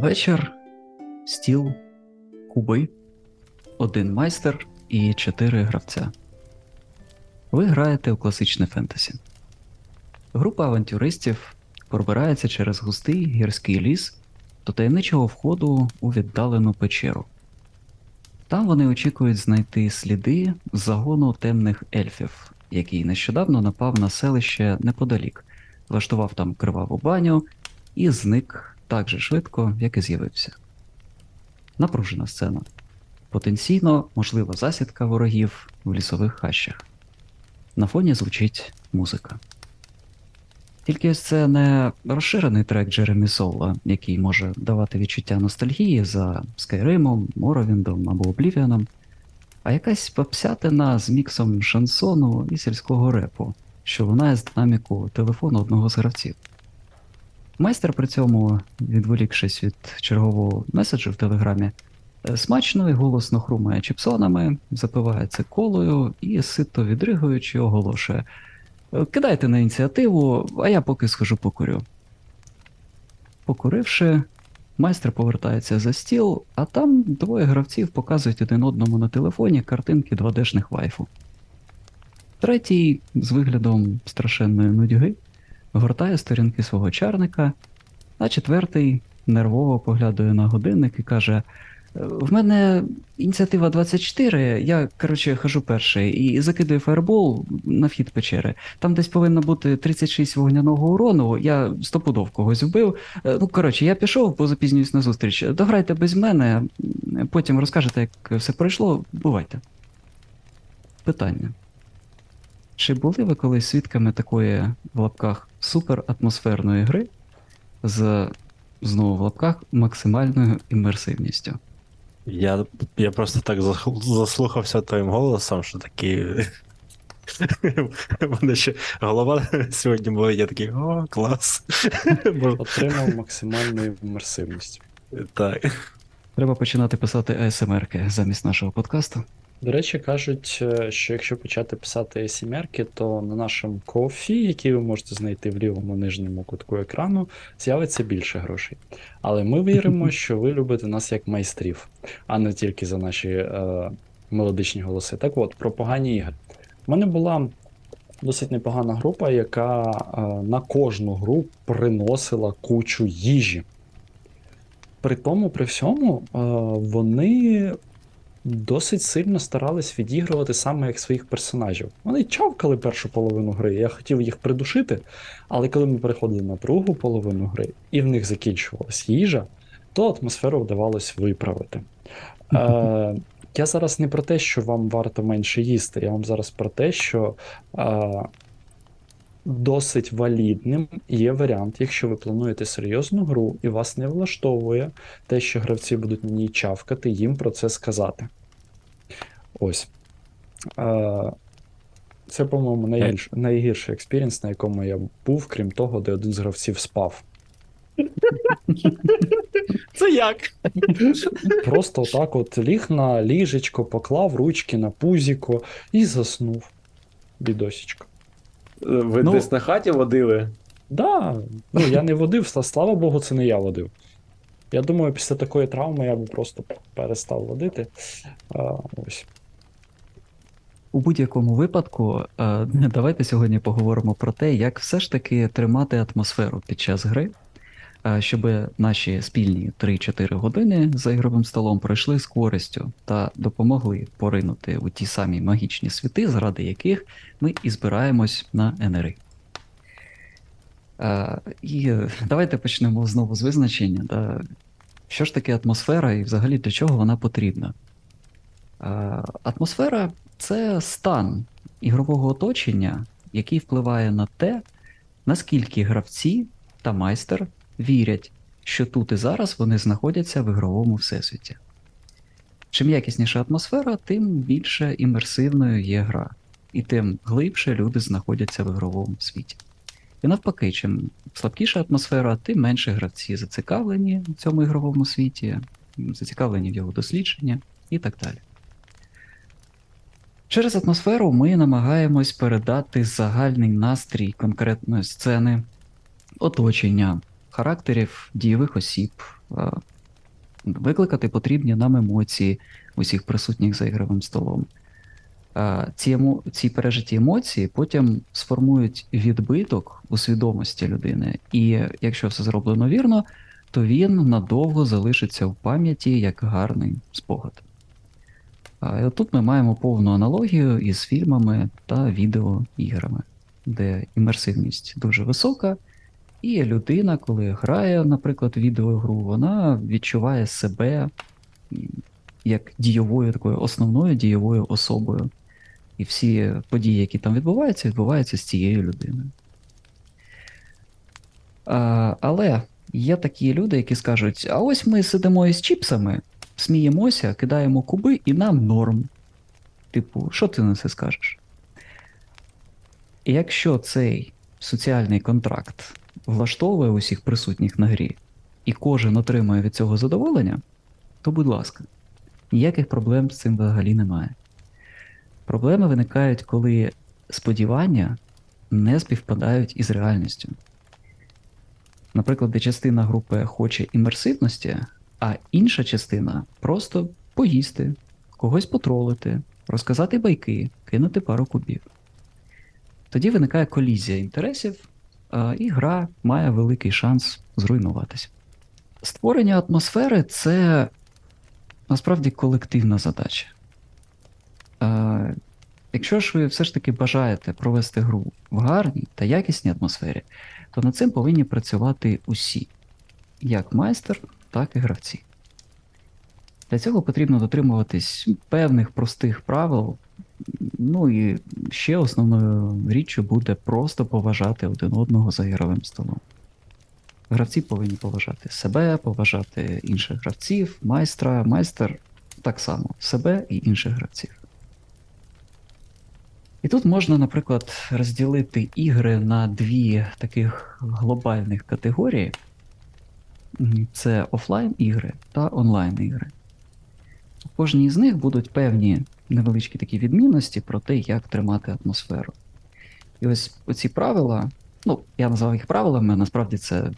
Вечір, стіл, куби, один майстер і чотири гравця. Ви граєте у класичне фентезі. Група авантюристів пробирається через густий гірський ліс до таємничого входу у віддалену печеру. Там вони очікують знайти сліди загону темних ельфів, який нещодавно напав на селище неподалік, влаштував там криваву баню і зник так же швидко, як і з'явився. Напружена сцена. Потенційно можлива засідка ворогів в лісових хащах. На фоні звучить музика. Тільки ось це не розширений трек Джеремі Соула, який може давати відчуття ностальгії за Скайримом, Моровіндом або Облівіаном, а якась попсятина з міксом шансону і сільського репу, що лунає з динаміку телефону одного з гравців. Майстер при цьому, відволікшись від чергового меседжу в телеграмі, е, смачно і голосно хрумає чіпсонами, запивається колою і сито відригуючи оголошує. «Е, Кидайте на ініціативу, а я поки схожу покурю. Покуривши, майстер повертається за стіл, а там двоє гравців показують один одному на телефоні картинки 2D-шних вайфу. Третій, з виглядом страшенної нудьги, гортає сторінки свого чарника, а четвертий нервово поглядає на годинник і каже: «Е, В мене ініціатива 24, я, коротше, хожу перший і закидую фаербол на вхід печери. Там десь повинно бути 36 вогняного урону, я стопудов когось вбив. Е, Ну, коротше, я пішов, бо запізнююсь на зустріч. Дограйте без мене, потім розкажете, як все пройшло. Бувайте. Питання. Чи були ви колись свідками такої в лапках суператмосферної гри з знову в лапках максимальною імерсивністю? Я, я просто так заслухався твоїм голосом, що такий. Мене ще голова сьогодні була, я такий, о, клас. Отримав максимальну імерсивність. Так. Треба починати писати АСМРки замість нашого подкасту. До речі, кажуть, е, що якщо почати писати сімерки, то на нашому кофі, який ви можете знайти в лівому нижньому кутку екрану, з'явиться більше грошей. Але ми віримо, що ви любите нас як майстрів, а не тільки за наші е, мелодичні голоси. Так от, про погані ігри. У мене була досить непогана група, яка е, на кожну гру приносила кучу їжі. При тому, при всьому, е, вони досить сильно старались відігрувати саме як своїх персонажів. Вони чавкали першу половину гри, я хотів їх придушити, але коли ми переходили на другу половину гри, і в них закінчувалась їжа, то атмосферу вдавалось виправити. Е, я зараз не про те, що вам варто менше їсти, я вам зараз про те, що е, досить валідним є варіант, якщо ви плануєте серйозну гру і вас не влаштовує те, що гравці будуть на ній чавкати, їм про це сказати. Ось. Е, це, по-моєму, найгірш, найгірший experience, на якому я був, крім того, де один з гравців спав. Це як? Просто так от ліг на ліжечко, поклав ручки на пузіко і заснув. Бідосічко. Ви Ну- десь на хаті водили? Да, ну я не водив, слава Богу, це не я водив. Я думаю, після такої травми я би просто перестав водити. А, ось. У будь-якому випадку, е, давайте сьогодні поговоримо про те, як все ж таки тримати атмосферу під час гри, щоб наші спільні 3-4 години за ігровим столом пройшли з користю та допомогли поринути у ті самі магічні світи, заради яких ми і збираємось на НРИ. Е, І давайте почнемо знову з визначення. Да. Що ж таке атмосфера і взагалі для чого вона потрібна? Е, Атмосфера це стан ігрового оточення, який впливає на те, наскільки гравці та майстер вірять, що тут і зараз вони знаходяться в ігровому всесвіті. Чим якісніша атмосфера, тим більше імерсивною є гра, і тим глибше люди знаходяться в ігровому світі. І навпаки, чим слабкіша атмосфера, тим менше гравці зацікавлені в цьому ігровому світі, зацікавлені в його дослідженні і так далі. Через атмосферу ми намагаємось передати загальний настрій конкретної сцени, оточення, характерів дієвих осіб. Е, Викликати потрібні нам емоції усіх присутніх за ігровим столом. Е, Ці, емо... ці пережиті емоції потім сформують відбиток у свідомості людини, і якщо все зроблено вірно, то він надовго залишиться в пам'яті як гарний спогад. А, І от тут ми маємо повну аналогію із фільмами та відеоіграми, де імерсивність дуже висока, і людина, коли грає, наприклад, відеоігру, вона відчуває себе як дієвою такою основною дієвою особою. І всі події, які там відбуваються, відбуваються з цією людиною. А, але є такі люди, які скажуть: а ось ми сидимо із чіпсами, сміємося, кидаємо куби, і нам норм. Типу, що ти на це скажеш? І якщо цей соціальний контракт влаштовує усіх присутніх на грі, і кожен отримує від цього задоволення, то будь ласка, ніяких проблем з цим взагалі немає. Проблеми виникають, коли сподівання не співпадають із реальністю. Наприклад, де частина групи хоче імерсивності, а інша частина просто поїсти, когось потролити, розказати байки, кинути пару кубів. Тоді виникає колізія інтересів, і гра має великий шанс зруйнуватися. Створення атмосфери це насправді колективна задача. Якщо ж ви все ж таки бажаєте провести гру в гарній та якісній атмосфері, то над цим повинні працювати усі, як майстер, так і гравці. Для цього потрібно дотримуватись певних простих правил. Ну і ще основною річчю буде просто поважати один одного за ігровим столом. Гравці повинні поважати себе, поважати інших гравців, майстра, майстер так само себе і інших гравців. І тут можна, наприклад, розділити ігри на дві таких глобальних категорії: це офлайн ігри та онлайн ігри. У кожній з них будуть певні невеличкі такі відмінності про те, як тримати атмосферу. І ось оці правила, ну, я назвав їх правилами, насправді це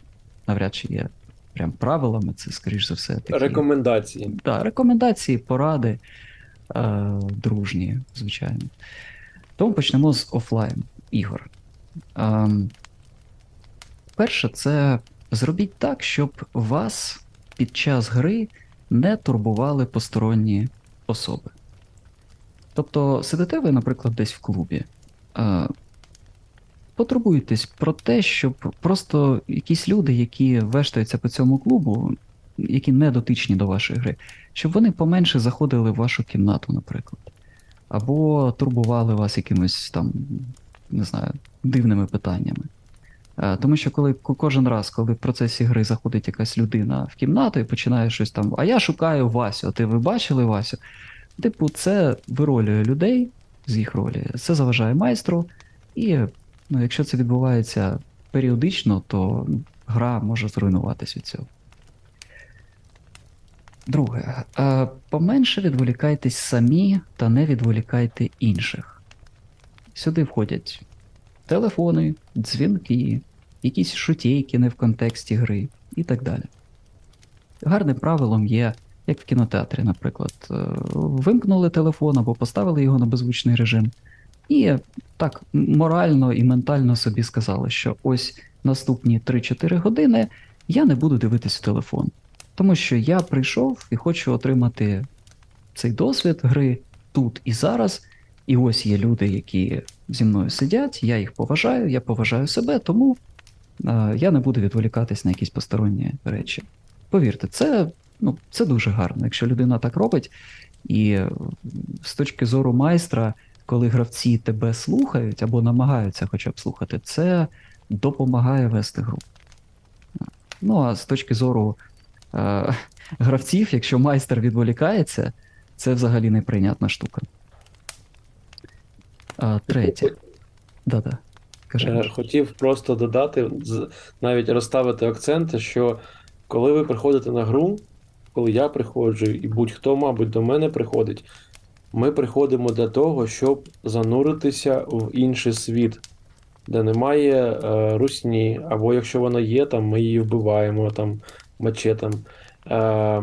навряд чи є прям правилами, це, скоріш за все, такі. Рекомендації. Да, рекомендації, поради е, дружні, звичайно. Тому почнемо з офлайн ігор. Ем, перше, це зробіть так, щоб вас під час гри не турбували посторонні особи. Тобто, сидите ви, наприклад, десь в клубі. Е, потурбуйтесь про те, щоб просто якісь люди, які вештаються по цьому клубу, які не дотичні до вашої гри, щоб вони поменше заходили в вашу кімнату, наприклад. Або турбували вас якимось там, не знаю, дивними питаннями. Е, Тому що коли кожен раз, коли в процесі гри заходить якась людина в кімнату і починає щось там, а я шукаю Васю, а ти ви бачили Васю? Типу, це виролює людей з їх ролі, це заважає майстру, і ну, якщо це відбувається періодично, то гра може зруйнуватись від цього. Друге, е, поменше відволікайтесь самі та не відволікайте інших. Сюди входять телефони, дзвінки, якісь шутейки не в контексті гри і так далі. Гарним правилом є, як в кінотеатрі, наприклад, е, вимкнули телефон або поставили його на беззвучний режим, і так морально і ментально собі сказали, що ось наступні 3-4 години я не буду дивитись телефон. Тому що я прийшов і хочу отримати цей досвід гри тут і зараз. І ось є люди, які зі мною сидять, я їх поважаю, я поважаю себе, тому е, я не буду відволікатись на якісь посторонні речі. Повірте, це, ну, це дуже гарно, якщо людина так робить. І е, з точки зору майстра, коли гравці тебе слухають або намагаються хоча б слухати, це допомагає вести гру. Ну а з точки зору е, гравців, якщо майстер відволікається, це взагалі неприйнятна штука. А, третє. Да-да. Кажи. Хотів просто додати, навіть розставити акценти, що коли ви приходите на гру, коли я приходжу, і будь-хто, мабуть, до мене приходить, ми приходимо для того, щоб зануритися в інший світ. де немає е, русні, або якщо вона є, там ми її вбиваємо там мачетом, е,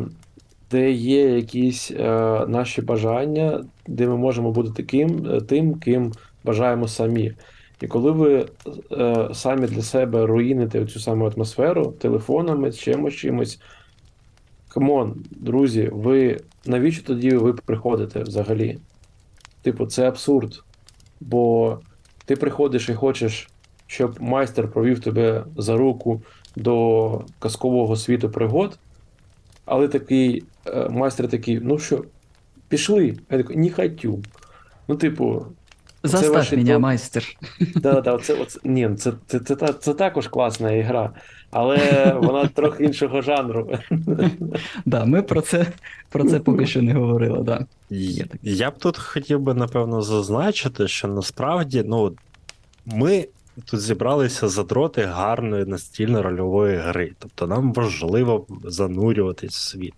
де є якісь е, наші бажання, де ми можемо бути таким, е, тим, ким бажаємо самі. І коли ви е, самі для себе руїните цю саму атмосферу телефонами, чимось чимось. Come on, друзі, ви навіщо тоді ви приходите взагалі? Типу, це абсурд. Бо ти приходиш і хочеш, щоб майстер провів тебе за руку до казкового світу пригод, але такий е, майстер такий, ну що, пішли. Я такий, не хочу. Ну, типу, Заставь мене, майстер. Да, да, це, оце, ні, це, це, це, це також класна ігра, але вона трохи іншого жанру. Да, ми про це, про це поки що не говорили, да. Я б тут хотів би, напевно, зазначити, що насправді, ну, ми тут зібралися задроти гарної настільно-рольової гри. Тобто нам важливо занурюватись в світ.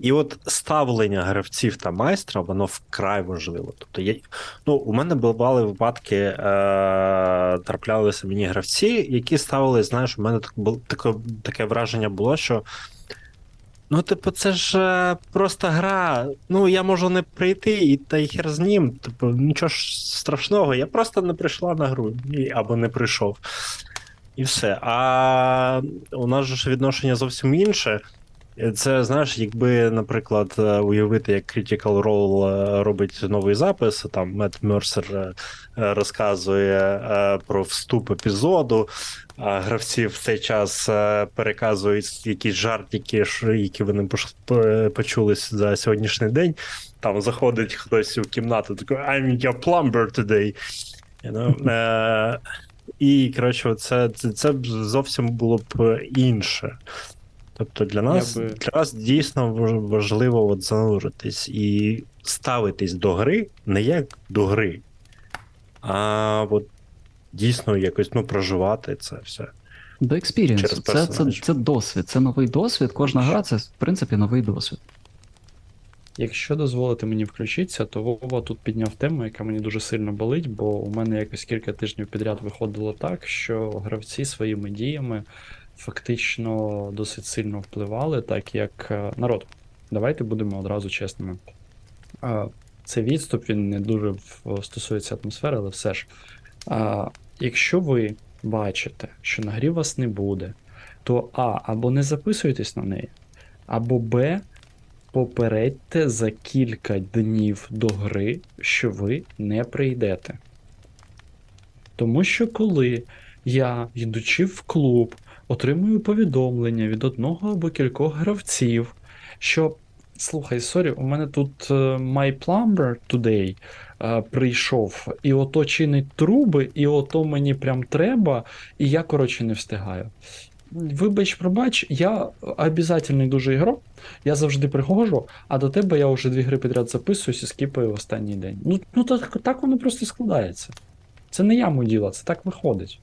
І от ставлення гравців та майстра, воно вкрай важливо. Тобто, я, ну, у мене бували випадки, е, траплялися мені гравці, які ставили, знаєш, у мене так, таке, таке враження було, що Ну, типу, це ж е, просто гра. Ну, я можу не прийти і та й хер з ним. Типу, нічого ж страшного, я просто не прийшла на гру або не прийшов. І все. А у нас ж відношення зовсім інше. Це, знаєш, якби, наприклад, е, уявити, як Critical Role е, робить новий запис, там Мет Мерсер е, розказує про вступ епізоду, а гравці в цей час переказують якісь жартики, які вони почули за сьогоднішній день. Там заходить хтось у кімнату, такий I'm your plumber today. You know? І, коротше, це, це, це зовсім було б інше. Тобто для нас, би- для нас дійсно важливо от зануритись і ставитись до гри не як до гри, а от дійсно якось ну, проживати це все. До експірієнсу. Це, це, це досвід, це новий досвід. Кожна гра це, в принципі, новий досвід. Якщо дозволити мені включитися, то Вова тут підняв тему, яка мені дуже сильно болить, бо у мене якось кілька тижнів підряд виходило так, що гравці своїми діями фактично досить сильно впливали, так як е, народ. Давайте будемо одразу чесними. Це відступ, він не дуже стосується атмосфери, але все ж. А, Якщо ви бачите, що на грі вас не буде, то А, або не записуйтесь на неї, або Б, попередьте за кілька днів до гри, що ви не прийдете. Тому що коли я, йдучи в клуб, отримую повідомлення від одного або кількох гравців, що слухай, sorry, у мене тут е, my plumber today е, прийшов, і ото чинить труби, і ото мені прям треба, і я, коротше, не встигаю. Вибач, пробач, я обязательний дуже ігрок, я завжди приходжу, а до тебе я вже дві гри підряд записуюсь і скіпаю в останній день. Ну, ну так, так воно просто складається. Це не я мудила, це так виходить.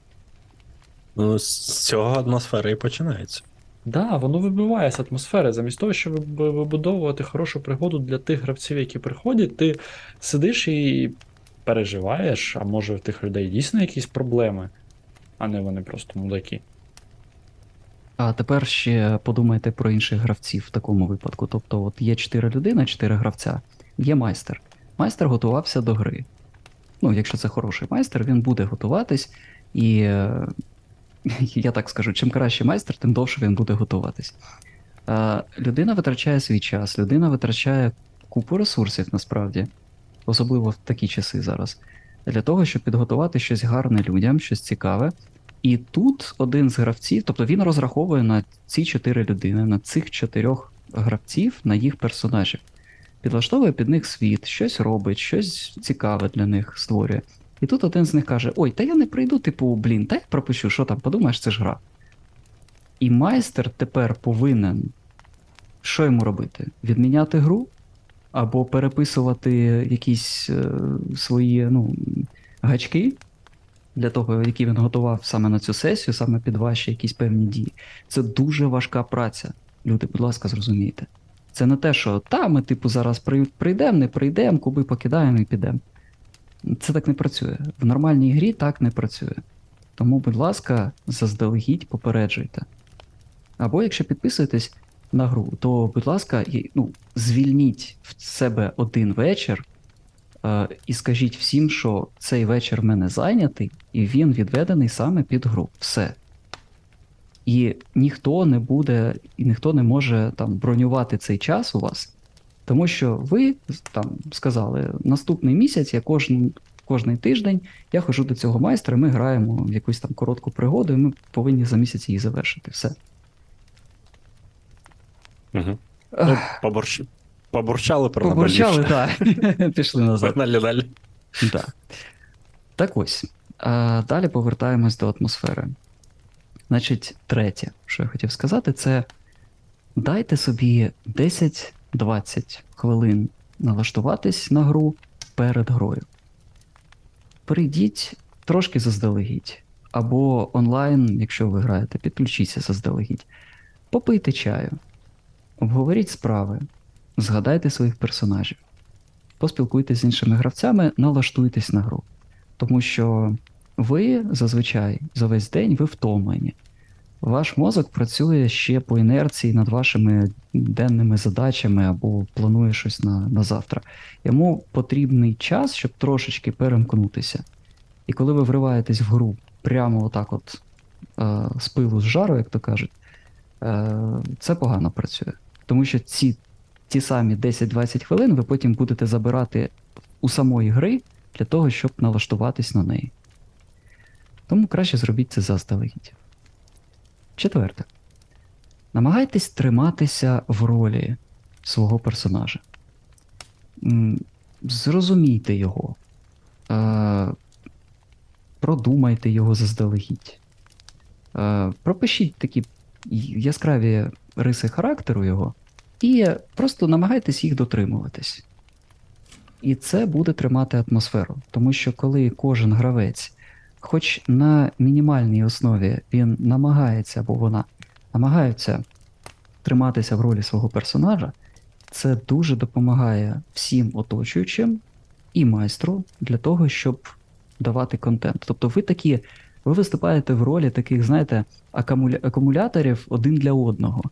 Ну, з цього атмосфера і починається. Да, воно вибиває з атмосфери. Замість того, щоб вибудовувати хорошу пригоду для тих гравців, які приходять, ти сидиш і переживаєш, а може в тих людей дійсно якісь проблеми, а не вони просто мудаки. А тепер ще подумайте про інших гравців в такому випадку. Тобто, от є 4 людини, 4 гравця, є майстер. Майстер готувався до гри. Ну, якщо це хороший майстер, він буде готуватись, і е, я так скажу, чим краще майстер, тим довше він буде готуватись. Е, Людина витрачає свій час, людина витрачає купу ресурсів насправді, особливо в такі часи зараз, для того, щоб підготувати щось гарне людям, щось цікаве. І тут один з гравців, тобто він розраховує на ці чотири людини, на цих чотирьох гравців, на їх персонажів. Підлаштовує під них світ, щось робить, щось цікаве для них створює. І тут один з них каже: Ой, та я не прийду, типу, блін, та я пропущу, що там, подумаєш, це ж гра. І майстер тепер повинен що йому робити? Відміняти гру? Або переписувати якісь е, свої ну, гачки для того, які він готував саме на цю сесію, саме під ваші якісь певні дії. Це дуже важка праця. Люди, будь ласка, зрозумійте. Це не те, що та, ми, типу, зараз прийдемо, не прийдемо, куби покидаємо і підемо. Це так не працює. В нормальній грі так не працює. Тому, будь ласка, заздалегідь попереджуйте. Або якщо підписуєтесь на гру, то, будь ласка, ну, звільніть в себе один вечір е, і скажіть всім, що цей вечір в мене зайнятий, і він відведений саме під гру. Все. І ніхто не буде, і ніхто не може там бронювати цей час у вас, тому що ви там сказали, наступний місяць я кожен, кожний тиждень я ходжу до цього майстра, ми граємо в якусь там коротку пригоду, і ми повинні за місяць її завершити. Все. Угу. Ну, поборч... Побурчали про Побурчали, так. Пішли назад. Погнали далі. Да. Так ось. А далі повертаємось до атмосфери. Значить, третє, що я хотів сказати, це дайте собі 10-20 хвилин налаштуватись на гру перед грою. Прийдіть трошки заздалегідь. Або онлайн, якщо ви граєте, підключіться заздалегідь. Попийте чаю, обговоріть справи, згадайте своїх персонажів поспілкуйтесь з іншими гравцями, налаштуйтесь на гру. Тому що ви зазвичай за весь день ви втомлені. Ваш мозок працює ще по інерції над вашими денними задачами або планує щось на, на завтра. Йому потрібний час, щоб трошечки перемкнутися. І коли ви вриваєтесь в гру прямо отак, от е, з пилу з жару, як то кажуть, е, це погано працює. Тому що ці ті самі 10-20 хвилин ви потім будете забирати у самої гри для того, щоб налаштуватись на неї. Тому краще зробіть це заздалегідь. Четверте. Намагайтесь триматися в ролі свого персонажа. Зрозумійте його. Е, Продумайте його заздалегідь. Е, Пропишіть такі яскраві риси характеру його, і просто намагайтесь їх дотримуватись. І це буде тримати атмосферу. Тому що коли кожен гравець, хоч на мінімальній основі він намагається або вона намагаються триматися в ролі свого персонажа, це дуже допомагає всім оточуючим і майстру для того, щоб давати контент. Тобто ви такі, ви виступаєте в ролі таких, знаєте, акумуля... акумуляторів один для одного.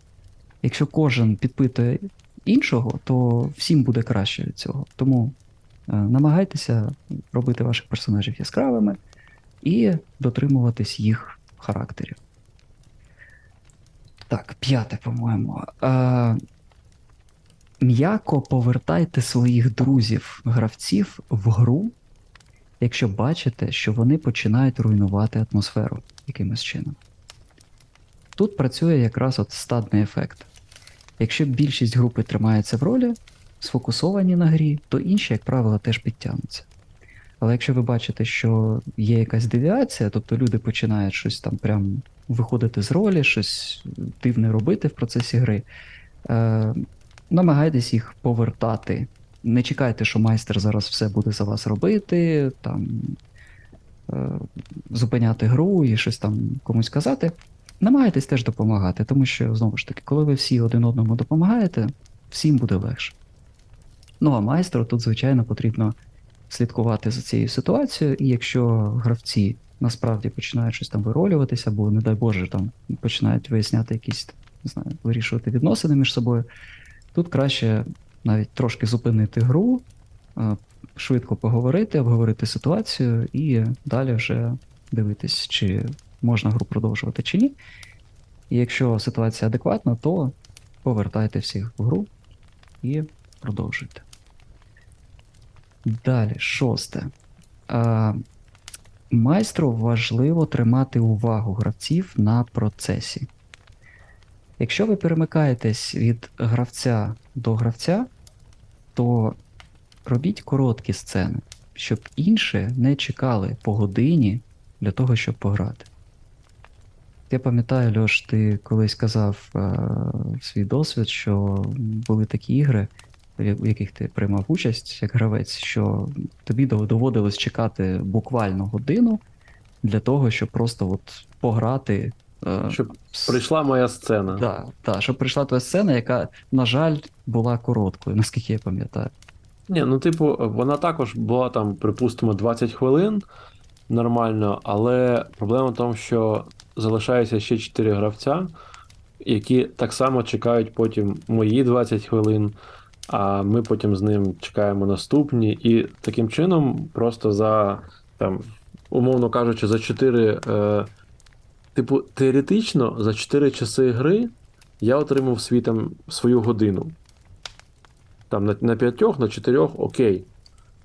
Якщо кожен підпитує іншого, то всім буде краще від цього. Тому е, намагайтеся робити ваших персонажів яскравими і дотримуватись їх характерів. Так, п'яте, по-моєму. Е, м'яко повертайте своїх друзів, гравців в гру, якщо бачите, що вони починають руйнувати атмосферу якимось чином. Тут працює якраз от стадний ефект. Якщо більшість групи тримається в ролі, сфокусовані на грі, то інші, як правило, теж підтягнуться. Але якщо ви бачите, що є якась девіація, тобто люди починають щось там прям виходити з ролі, щось дивне робити в процесі гри, е, намагайтесь їх повертати. Не чекайте, що майстер зараз все буде за вас робити, там, е, зупиняти гру і щось там комусь казати. Намагайтесь теж допомагати, тому що, знову ж таки, коли ви всі один одному допомагаєте, всім буде легше. Ну а майстру тут, звичайно, потрібно слідкувати за цією ситуацією, і якщо гравці насправді починають щось там виролюватися, або, не дай Боже, там починають виясняти якісь, не знаю, вирішувати відносини між собою, тут краще навіть трошки зупинити гру, е, швидко поговорити, обговорити ситуацію і далі вже дивитись, чи можна гру продовжувати чи ні. І якщо ситуація адекватна, то повертайте всіх в гру і продовжуйте. Далі, шосте. А, майстру важливо тримати увагу гравців на процесі. Якщо ви перемикаєтесь від гравця до гравця, то робіть короткі сцени, щоб інші не чекали по годині для того, щоб пограти. Я пам'ятаю, Льош, ти колись казав е, свій досвід, що були такі ігри, в яких ти приймав участь як гравець, що тобі доводилось чекати буквально годину для того, щоб просто от пограти. е, Щоб прийшла моя сцена. Да, да, щоб прийшла твоя сцена, яка, на жаль, була короткою, наскільки я пам'ятаю. Ні, ну, типу, вона також була там, припустимо, 20 хвилин нормально, але проблема в тому, що залишається ще 4 гравця, які так само чекають потім мої 20 хвилин, а ми потім з ним чекаємо наступні. І таким чином, просто за, там, умовно кажучи, за 4. Е, типу, теоретично, за 4 часи гри я отримав свій, там, свою годину. Там на, на п'ятьох, на чотирьох окей,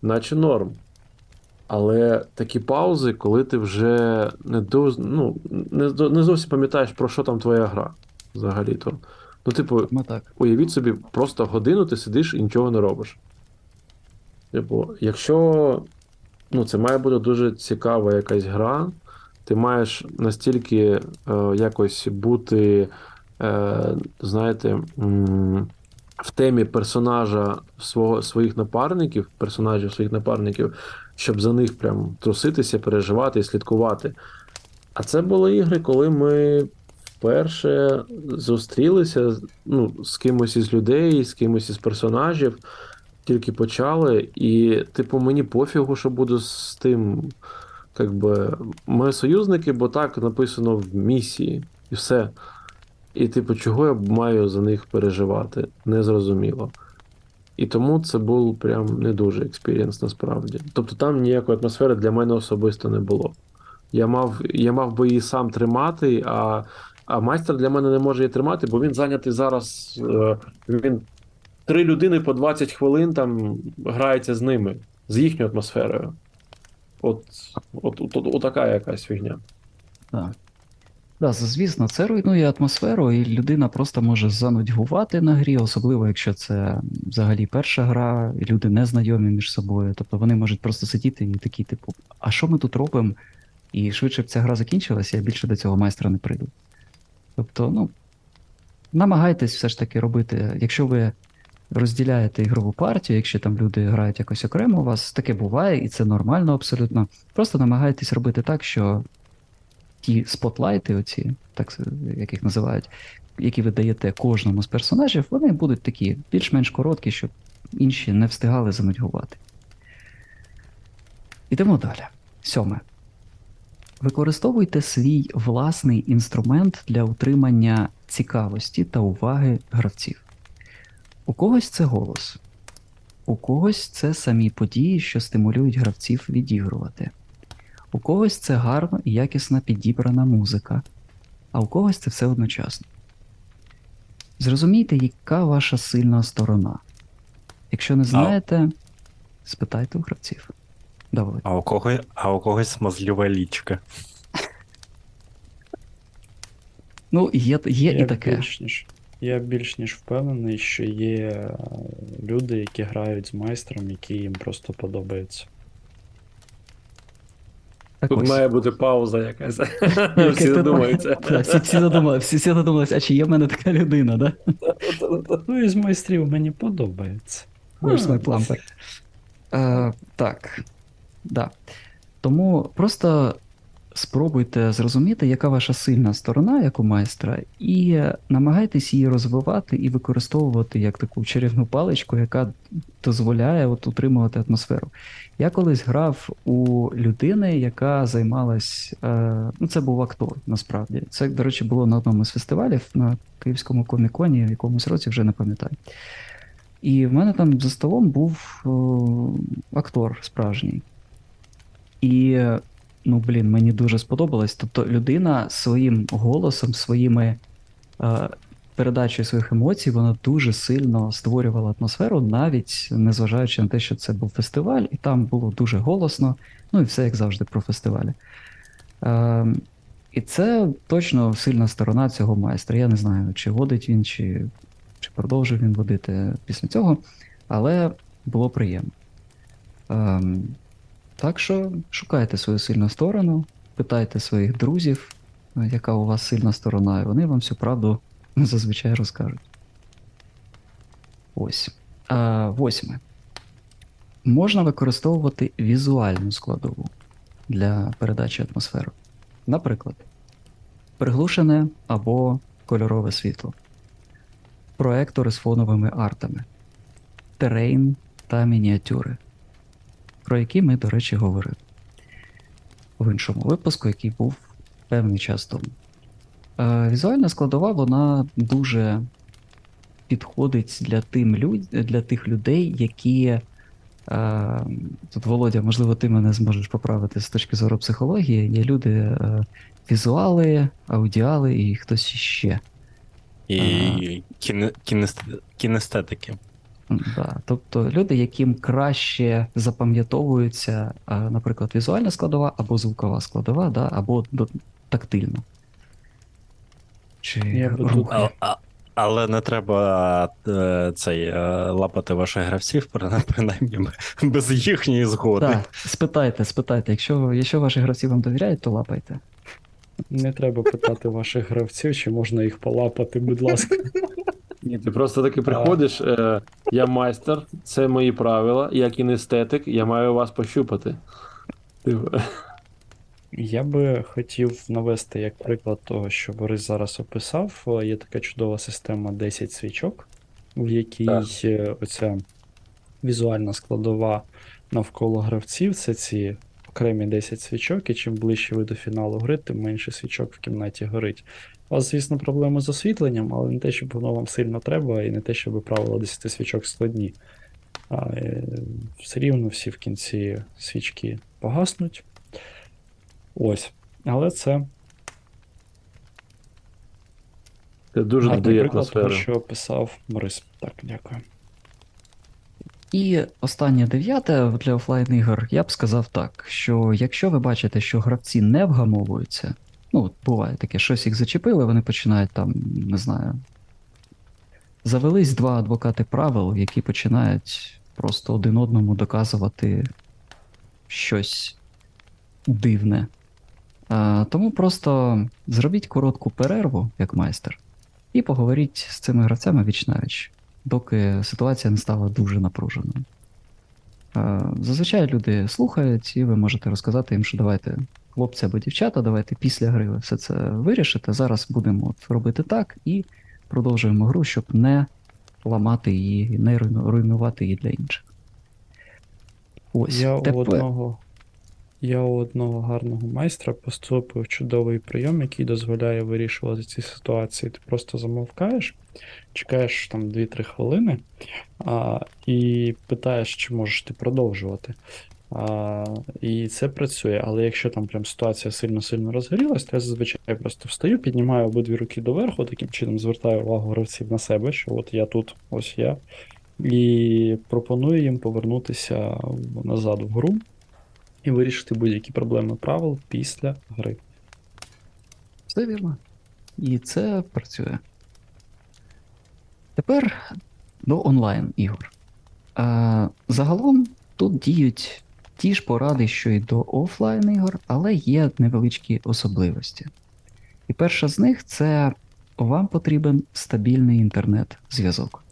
наче норм. Але такі паузи, коли ти вже не до, ну, не, не зовсім пам'ятаєш, про що там твоя гра взагалі-то. Ну, типу, уявіть собі, просто годину ти сидиш і нічого не робиш. Типу, якщо ну, це має бути дуже цікава якась гра, ти маєш настільки е, якось бути, е, знаєте, м, в темі персонажа свого, своїх напарників, персонажів своїх напарників, щоб за них прям труситися, переживати і слідкувати. А це були ігри, коли ми вперше зустрілися ну, з кимось із людей, з кимось із персонажів, тільки почали, і, типу, мені пофігу, що буду з тим. Как бы, ми союзники, бо так написано в місії, і все. І, типу, чого я маю за них переживати? Незрозуміло. І тому це був прям не дуже experience насправді. Тобто там ніякої атмосфери для мене особисто не було. Я мав, я мав би її сам тримати, а, а майстер для мене не може її тримати, бо він зайнятий зараз. Е, він три людини по 20 хвилин там грається з ними, з їхньою атмосферою. От, от, от, от, така якась фігня. Так. Да, звісно, це руйнує атмосферу, і людина просто може занудьгувати на грі, особливо якщо це взагалі перша гра, і люди не знайомі між собою. Тобто вони можуть просто сидіти і такі, типу, а що ми тут робимо? І швидше б ця гра закінчилася, я більше до цього майстра не прийду. Тобто, ну, намагайтесь все ж таки робити, якщо ви розділяєте ігрову партію, якщо там люди грають якось окремо, у вас таке буває, і це нормально абсолютно. Просто намагайтесь робити так, що ті спотлайти, оці, так як їх називають, які ви даєте кожному з персонажів, вони будуть такі більш-менш короткі, щоб інші не встигали занудьгувати. Ідемо далі. Сьоме. Використовуйте свій власний інструмент для утримання цікавості та уваги гравців. У когось це голос, у когось це самі події, що стимулюють гравців відігрувати. У когось це гарно і якісно підібрана музика, а у когось це все одночасно. Зрозумійте, яка ваша сильна сторона. Якщо не знаєте, спитайте у гравців. Давай. А у когось, а у когось смазлюва лічка. Ну, є, є і таке. Більш ніж, я більш ніж впевнений, що є е, люди, які грають з майстром, які їм просто подобається. Так Тут ось. має бути пауза якась. Всі задумаються. Всі, всі, задумали, всі, задумалися, а чи є в мене така людина, да? Ну, із майстрів мені подобається. Е, так. Да. Тому просто спробуйте зрозуміти, яка ваша сильна сторона, як у майстра, і намагайтесь її розвивати і використовувати як таку чарівну паличку, яка дозволяє от утримувати атмосферу. Я колись грав у людини, яка займалась. Е, ну, це був актор, насправді. Це, до речі, було на одному з фестивалів на Київському коміконі в якомусь році, вже не пам'ятаю. І в мене там за столом був о, актор справжній. І, ну, блін, мені дуже сподобалось. Тобто людина своїм голосом, своїми е, передачею своїх емоцій, вона дуже сильно створювала атмосферу, навіть незважаючи на те, що це був фестиваль, і там було дуже голосно, ну і все як завжди про фестивалі. Е, і це точно сильна сторона цього майстра. Я не знаю, чи водить він, чи чи продовжив він водити після цього, але було приємно. Ем, так що шукайте свою сильну сторону, питайте своїх друзів, яка у вас сильна сторона, і вони вам всю правду зазвичай розкажуть. Ось. А, восьме. Можна використовувати візуальну складову для передачі атмосфери. Наприклад, приглушене або кольорове світло проектори з фоновими артами, терейн та мініатюри, про які ми, до речі, говорили в іншому випуску, який був певний час тому. Е, Візуальна складова вона дуже підходить для, тим люд... для тих людей, які. Е, Тут, Володя, можливо, ти мене зможеш поправити з точки зору психології. Є люди е, візуали, аудіали і хтось ще. І Ага. кіне, кінест- кінестетики. Да. Тобто люди, яким краще запам'ятовується, наприклад, візуальна складова або звукова складова, да, або тактильна. Чи Я. А, а, але не треба е, цей, е, лапати ваших гравців, принаймні без їхньої згоди. Так, спитайте, спитайте. Якщо, якщо ваші гравці вам довіряють, то лапайте. Не треба питати ваших гравців, чи можна їх полапати, будь ласка. Ні, ти просто таки приходиш, е, я майстер, це мої правила, я кінестетик, я маю вас пощупати. Типу, Я би хотів навести як приклад того, що Борис зараз описав. Е, Є така чудова система 10 свічок, в якій Так. е, оця візуальна складова навколо гравців це ці окремі 10 свічок, і чим ближче ви до фіналу гри, тим менше свічок в кімнаті горить. У вас, звісно, проблеми з освітленням, але не те, щоб воно вам сильно треба, і не те, щоб правила 10 свічок складні. А, е, все рівно всі в кінці свічки погаснуть. Ось. Але це Це дуже додає приклад того, атмосфери. що описав Борис. Так, дякую. І останнє дев'яте для офлайн ігор, я б сказав так: що якщо ви бачите, що гравці не вгамовуються, ну, от буває таке, щось їх зачепили, вони починають там, не знаю. Завелись два адвокати правил, які починають просто один одному доказувати щось дивне. А, тому просто зробіть коротку перерву, як майстер, і поговоріть з цими гравцями віч навіч доки ситуація не стала дуже напруженою. Зазвичай люди слухають, і ви можете розказати їм, що давайте, хлопці або дівчата, давайте після гри ви все це вирішите. Зараз будемо от робити так і продовжуємо гру, щоб не ламати її, не руйнувати її для інших. Ось Я у одного, я у одного гарного майстра поступив чудовий прийом, який дозволяє вирішувати ці ситуації. Ти просто замовкаєш, чекаєш там 2-3 хвилини а, і питаєш, чи можеш ти продовжувати. А, і це працює, але якщо там прям ситуація сильно-сильно розгорілась, то я зазвичай просто встаю, піднімаю обидві руки доверху, таким чином звертаю увагу гравців на себе, що от я тут, ось я. І пропоную їм повернутися назад в гру і вирішити будь-які проблеми правил після гри. Все вірно. І це працює. Тепер до онлайн ігор. Загалом тут діють ті ж поради, що й до офлайн ігор, але є невеличкі особливості. І перша з них це вам потрібен стабільний інтернет-зв'язок.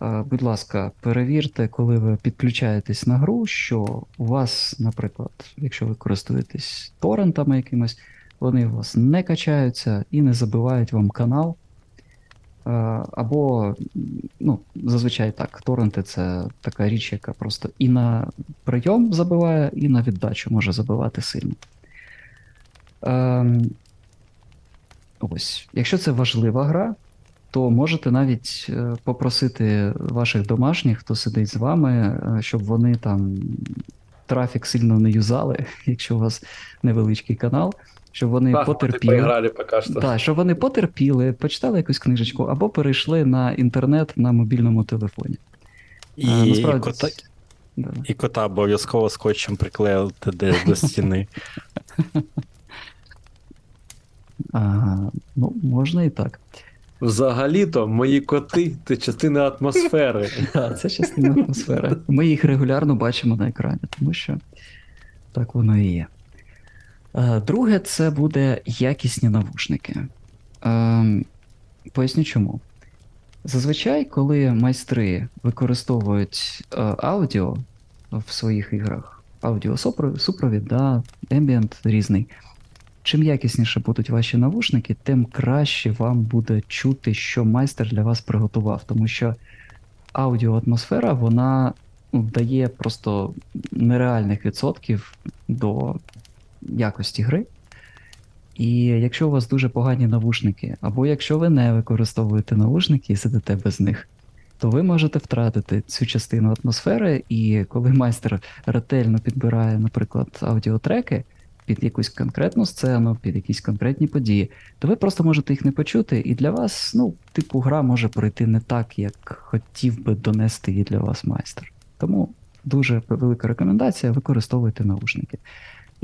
Будь ласка, перевірте, коли ви підключаєтесь на гру, що у вас, наприклад, якщо ви користуєтесь торрентами якимось, вони у вас не качаються і не забивають вам канал. Е, Або, ну, зазвичай так, торренти це така річ, яка просто і на прийом забиває, і на віддачу може забивати сильно. Ем, Ось, якщо це важлива гра, то можете навіть е, попросити ваших домашніх, хто сидить з вами, е, щоб вони там трафік сильно не юзали, якщо у вас невеличкий канал, щоб вони Так, потерпіли. поіграли поки що. Так, щоб вони потерпіли, почитали якусь книжечку, або перейшли на інтернет на мобільному телефоні. І, А, насправді, кота, да. і кота обов'язково скотчем приклеїти десь до стіни. А, ну, можна і так. Взагалі-то мої коти це частина атмосфери. Так, це частина атмосфери. Ми їх регулярно бачимо на екрані, тому що так воно і є. Е, Друге, це буде якісні навушники. Ем, Поясню чому. Зазвичай, коли майстри використовують е, аудіо в своїх іграх, аудіосупровід, да, ембієнт різний. Чим якісніше будуть ваші навушники, тим краще вам буде чути, що майстер для вас приготував. Тому що аудіоатмосфера, вона ну, дає просто нереальних відсотків до якості гри. І якщо у вас дуже погані навушники, або якщо ви не використовуєте навушники і сидите без них, то ви можете втратити цю частину атмосфери, і коли майстер ретельно підбирає, наприклад, аудіотреки під якусь конкретну сцену, під якісь конкретні події, то ви просто можете їх не почути, і для вас, ну, типу, гра може пройти не так, як хотів би донести її для вас майстер. Тому дуже велика рекомендація використовуйте наушники.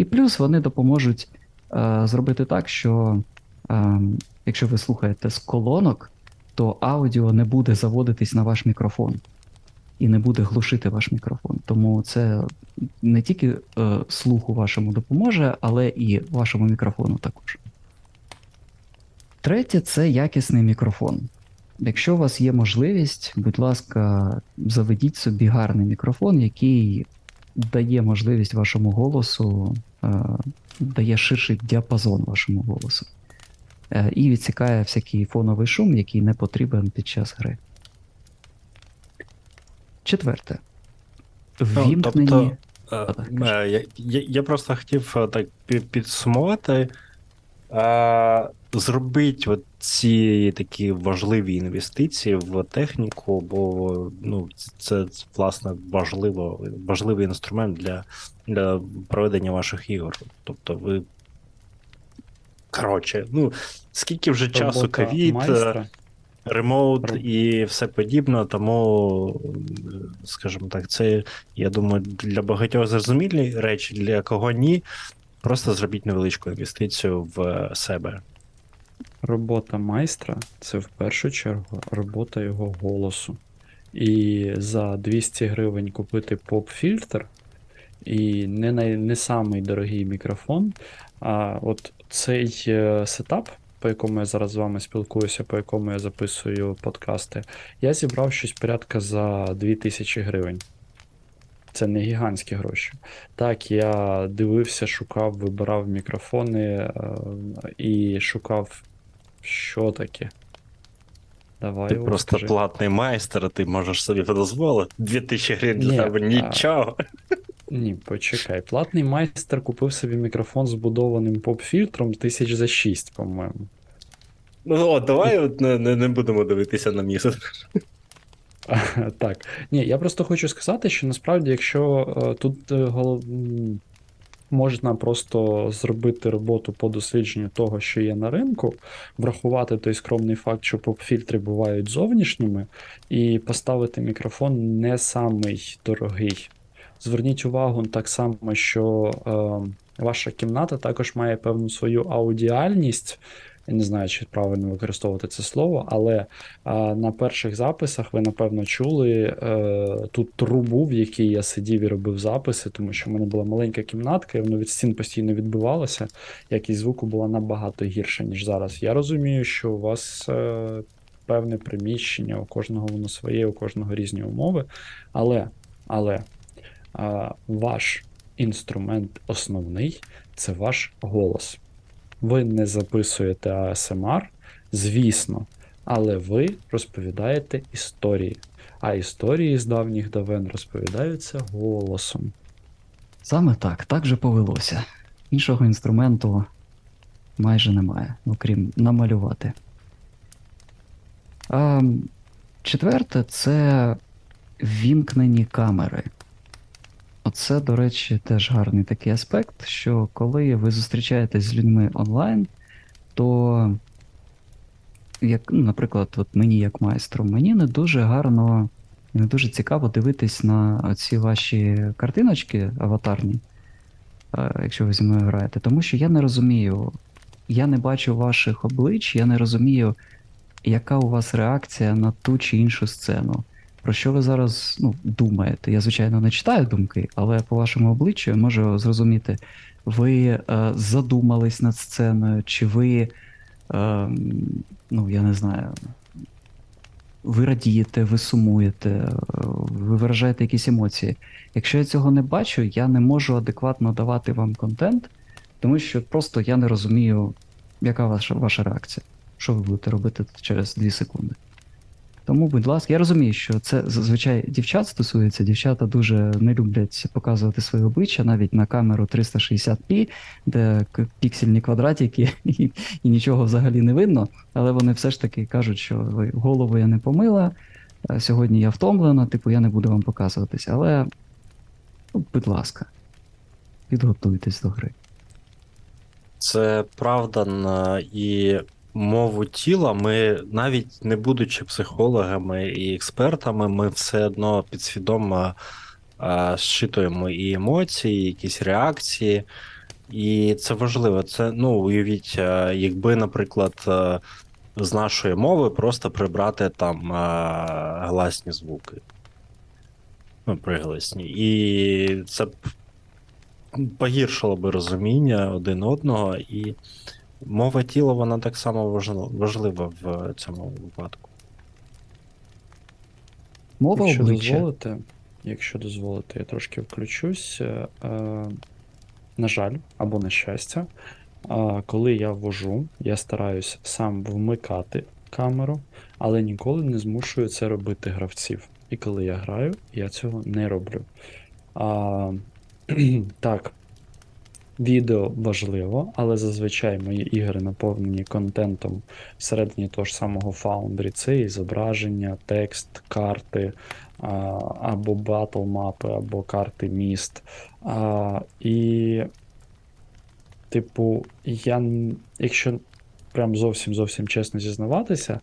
І плюс вони допоможуть е, зробити так, що е, якщо ви слухаєте з колонок, то аудіо не буде заводитись на ваш мікрофон і не буде глушити ваш мікрофон. Тому це не тільки е, слуху вашому допоможе, але і вашому мікрофону також. Третє це якісний мікрофон. Якщо у вас є можливість, будь ласка, заведіть собі гарний мікрофон, який дає можливість вашому голосу, дає ширший діапазон вашому голосу. Е, і відсікає всякий фоновий шум, який не потрібен під час гри. Четверте. Ввімкнені. тобто, так, Е, Я, я, я просто хотів е, так підсумувати. Е, Зробіть от ці такі важливі інвестиції в техніку, бо ну, це власне важливо, важливий інструмент для, для проведення ваших ігор. Тобто ви. Коротше, ну скільки вже часу Робота ковід, е, ремоут і все подібне, тому, скажімо так, це, я думаю, для багатьох зрозумілі речі, для кого ні. Просто зробіть невеличку інвестицію в себе. Робота майстра це в першу чергу робота його голосу. І за 200 гривень купити поп-фільтр і не, най, не самий дорогий мікрофон. А от цей е, сетап, по якому я зараз з вами спілкуюся, по якому я записую подкасти, я зібрав щось порядка за 2000 гривень. Це не гігантські гроші. Так, я дивився, шукав, вибирав мікрофони е, і шукав, що таке. Давай, Ти Ось, просто скажи. платний майстер, ти можеш собі дозволити. 2000 гривень для Ні, тебе а- нічого. Ні, почекай. Платний майстер купив собі мікрофон з будованим поп-фільтром тисяч за 6, по-моєму. Ну, от, давай от не, не, не будемо дивитися на місяць. Так. Ні, я просто хочу сказати, що насправді, якщо е, тут е, голов... можна просто зробити роботу по дослідженню того, що є на ринку, врахувати той скромний факт, що поп-фільтри бувають зовнішніми, і поставити мікрофон не самий дорогий. Зверніть увагу так само, що е, ваша кімната також має певну свою аудіальність. Я не знаю, чи правильно використовувати це слово, але а, на перших записах ви, напевно, чули е, ту трубу, в якій я сидів і робив записи, тому що в мене була маленька кімнатка, і воно від стін постійно відбивалося. Якість звуку була набагато гірша, ніж зараз. Я розумію, що у вас е, певне приміщення, у кожного воно своє, у кожного різні умови. Але, але а, ваш інструмент основний це ваш голос. Ви не записуєте ASMR, звісно, але ви розповідаєте історії. А історії з давніх давен розповідаються голосом. Саме так, так же повелося. Іншого інструменту майже немає, окрім намалювати. А, четверте це вімкнені камери. Оце, до речі, теж гарний такий аспект, що коли ви зустрічаєтесь з людьми онлайн, то, як, ну, наприклад, от мені як майстру, мені не дуже гарно і не дуже цікаво дивитись на ці ваші картиночки аватарні, е, якщо ви зі мною граєте, тому що я не розумію, я не бачу ваших облич, я не розумію, яка у вас реакція на ту чи іншу сцену. Про що ви зараз ну, думаєте? Я, звичайно, не читаю думки, але по вашому обличчю можу зрозуміти, ви е, задумались над сценою, чи ви, е, ну, я не знаю, ви радієте, ви сумуєте, е, ви виражаєте якісь емоції. Якщо я цього не бачу, я не можу адекватно давати вам контент, тому що просто я не розумію, яка ваша, ваша реакція. Що ви будете робити через 2 секунди. Тому, будь ласка, я розумію, що це зазвичай дівчат стосується. Дівчата дуже не люблять показувати своє обличчя навіть на камеру 360p, де піксельні квадратики і, і нічого взагалі не видно. Але вони все ж таки кажуть, що голову я не помила. е, Сьогодні я втомлена, типу, я не буду вам показуватись. Але, ну, будь ласка, підготуйтесь до гри. Це правда і мову тіла. Ми навіть не будучи психологами і експертами, ми все одно підсвідомо а, зчитуємо і емоції, і якісь реакції. І це важливо. Це ну уявіть, якби, наприклад, з нашої мови просто прибрати там гласні звуки. Ну, пригласні. І це погіршило би розуміння один одного, і мова тіла вона так само важлива в цьому випадку. Мова Якщо обличчя. дозволите, якщо дозволите, я трошки включусь. Е, е, на жаль, або на щастя, е, коли я вожу, я стараюсь сам вмикати камеру, але ніколи не змушую це робити гравців. І коли я граю, я цього не роблю. А, так, відео важливо, але зазвичай мої ігри наповнені контентом всередині того ж самого Foundry. Це і зображення, текст, карти, або батл мапи, або карти міст. І, типу, я, якщо прям зовсім зовсім чесно зізнаватися,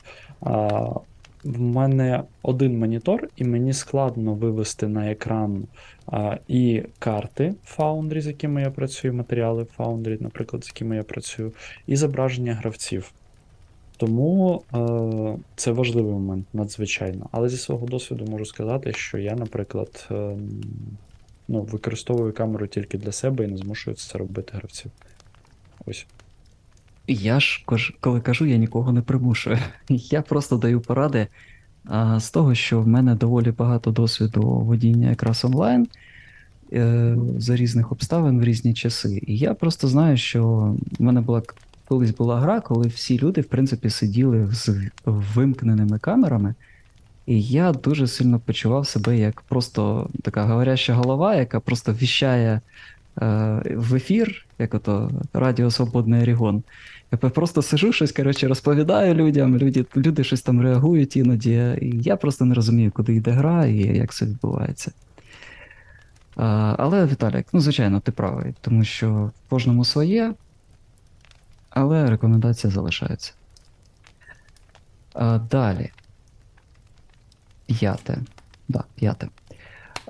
в мене один монітор, і мені складно вивести на екран а, і карти Foundry, з якими я працюю, матеріали Foundry, наприклад, з якими я працюю, і зображення гравців. Тому е, це важливий момент, надзвичайно. Але зі свого досвіду можу сказати, що я, наприклад, е, ну, використовую камеру тільки для себе і не змушую це робити гравців. Ось. Я ж коли кажу, я нікого не примушую. Я просто даю поради а, з того, що в мене доволі багато досвіду водіння якраз онлайн е, за різних обставин в різні часи. І я просто знаю, що в мене була колись була гра, коли всі люди, в принципі, сиділи з вимкненими камерами. І я дуже сильно почував себе як просто така говоряща голова, яка просто віщає е, в ефір, як ото Радіо Свободний Орігон. Я просто сижу, щось коротше, розповідаю людям, люди, люди щось там реагують іноді, і я просто не розумію, куди йде гра і як це відбувається. А, але, Віталік, ну, звичайно, ти правий, тому що в кожному своє, але рекомендація залишається. А, далі. П'яте. Да, п'яте.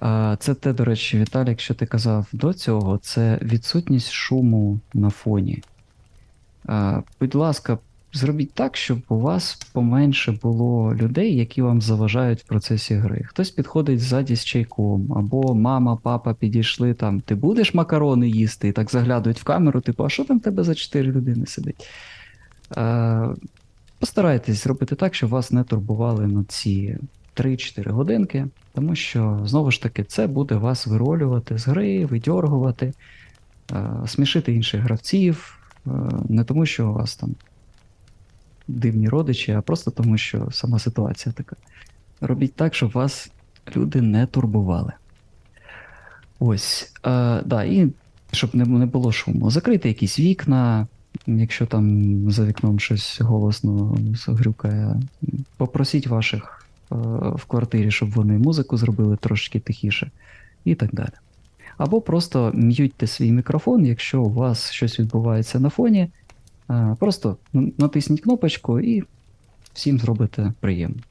А, Це те, до речі, Віталік, що ти казав до цього, це відсутність шуму на фоні. Будь ласка, зробіть так, щоб у вас поменше було людей, які вам заважають в процесі гри. Хтось підходить ззаді з чайком, або мама, папа підійшли там, ти будеш макарони їсти, і так заглядують в камеру, типу, а що там в тебе за 4 людини сидить? Постарайтесь зробити так, щоб вас не турбували на ці 3-4 годинки, тому що, знову ж таки, це буде вас виролювати з гри, видьоргувати, смішити інших гравців, не тому, що у вас там дивні родичі, а просто тому, що сама ситуація така. Робіть так, щоб вас люди не турбували. Ось. Е, да, і щоб не, не було шуму. Закрийте якісь вікна, якщо там за вікном щось голосно грюкає. Попросіть ваших е, в квартирі, щоб вони музику зробили трошки тихіше, і так далі. Або просто м'ютьте свій мікрофон, якщо у вас щось відбувається на фоні. Просто натисніть кнопочку і всім зробите приємно.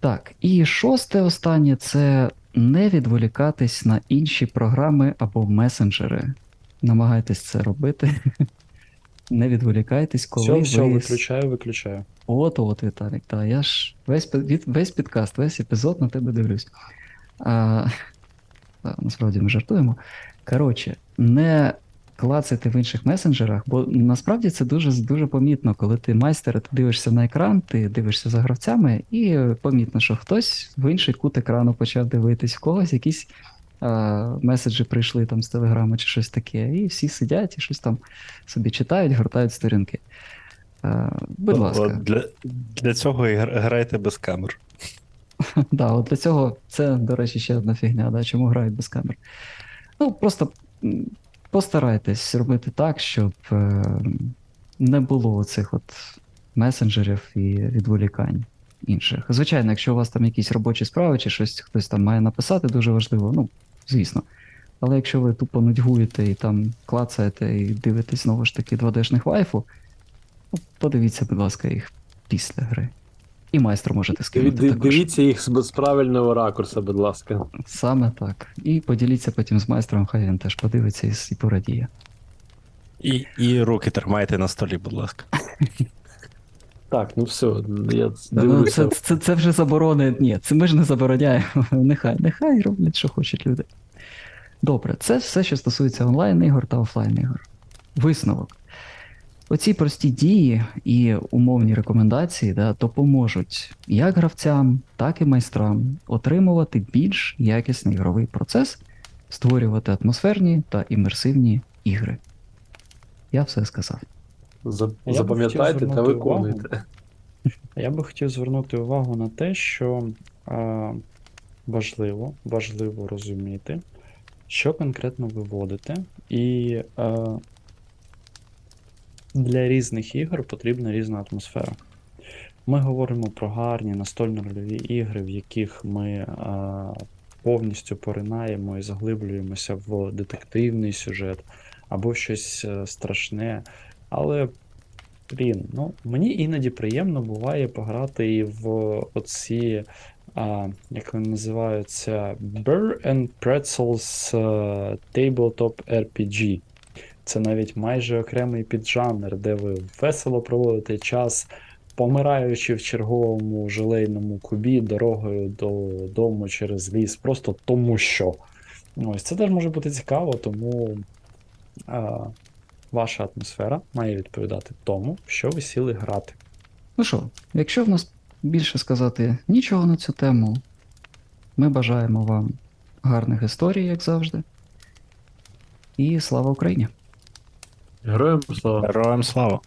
Так, і шосте останнє це не відволікатись на інші програми або месенджери. Намагайтесь це робити. Не відволікайтесь, коли все, все, ви виключаю, виключаю. От, от, Віталік, та я ж весь, весь підкаст, весь епізод на тебе дивлюсь. А, насправді ми жартуємо. Коротше, не клацайте в інших месенджерах, бо насправді це дуже, дуже помітно, коли ти майстер, ти дивишся на екран, ти дивишся за гравцями, і е, помітно, що хтось в інший кут екрану почав дивитись, в когось якісь а, меседжі прийшли там з телеграми чи щось таке, і всі сидять і щось там собі читають, гортають сторінки. Е, будь ласка, для, для цього і грайте без камер. да, от для цього це, до речі, ще одна фігня, да, чому грають без камер. Ну, просто постарайтесь робити так, щоб е, не було оцих от месенджерів і відволікань інших. Звичайно, якщо у вас там якісь робочі справи чи щось хтось там має написати, дуже важливо, ну, звісно. Але якщо ви тупо нудьгуєте і там клацаєте і дивитесь знову ж таки 2D-шних вайфу, ну, подивіться, будь ласка, їх після гри. І майстру можете скинути ди- також. Дивіться їх з правильного ракурса, будь ласка. Саме так. І поділіться потім з майстром, хай він теж подивиться і, і порадіє. І, і руки тримайте на столі, будь ласка. Так, ну все, я Ну, дивлюся. це, це, це вже заборони. Ні, це ми ж не забороняємо. Нехай, нехай роблять, що хочуть люди. Добре, це все, що стосується онлайн-ігор та офлайн-ігор. Висновок. Оці прості дії і умовні рекомендації да, допоможуть як гравцям, так і майстрам отримувати більш якісний ігровий процес, створювати атмосферні та імерсивні ігри. Я все сказав. За- Я б Запам'ятайте та виконуйте. Я би хотів звернути увагу на те, що е, важливо, важливо розуміти, що конкретно ви вводите, і е, для різних ігор потрібна різна атмосфера. Ми говоримо про гарні настольно-рольові ігри, в яких ми е, повністю поринаємо і заглиблюємося в детективний сюжет або щось е, страшне. Але Блін, ну мені іноді приємно буває пограти і в оці, а, як вони називаються, Burr and Pretzels е, Tabletop RPG. Це навіть майже окремий піджанр, де ви весело проводите час, помираючи в черговому желейному кубі дорогою додому через ліс, просто тому що. Ось це теж може бути цікаво, тому. А, Ваша атмосфера має відповідати тому, що ви сіли грати. Ну що, якщо в нас більше сказати нічого на цю тему, ми бажаємо вам гарних історій, як завжди. І слава Україні! Героям слава. Героям слава!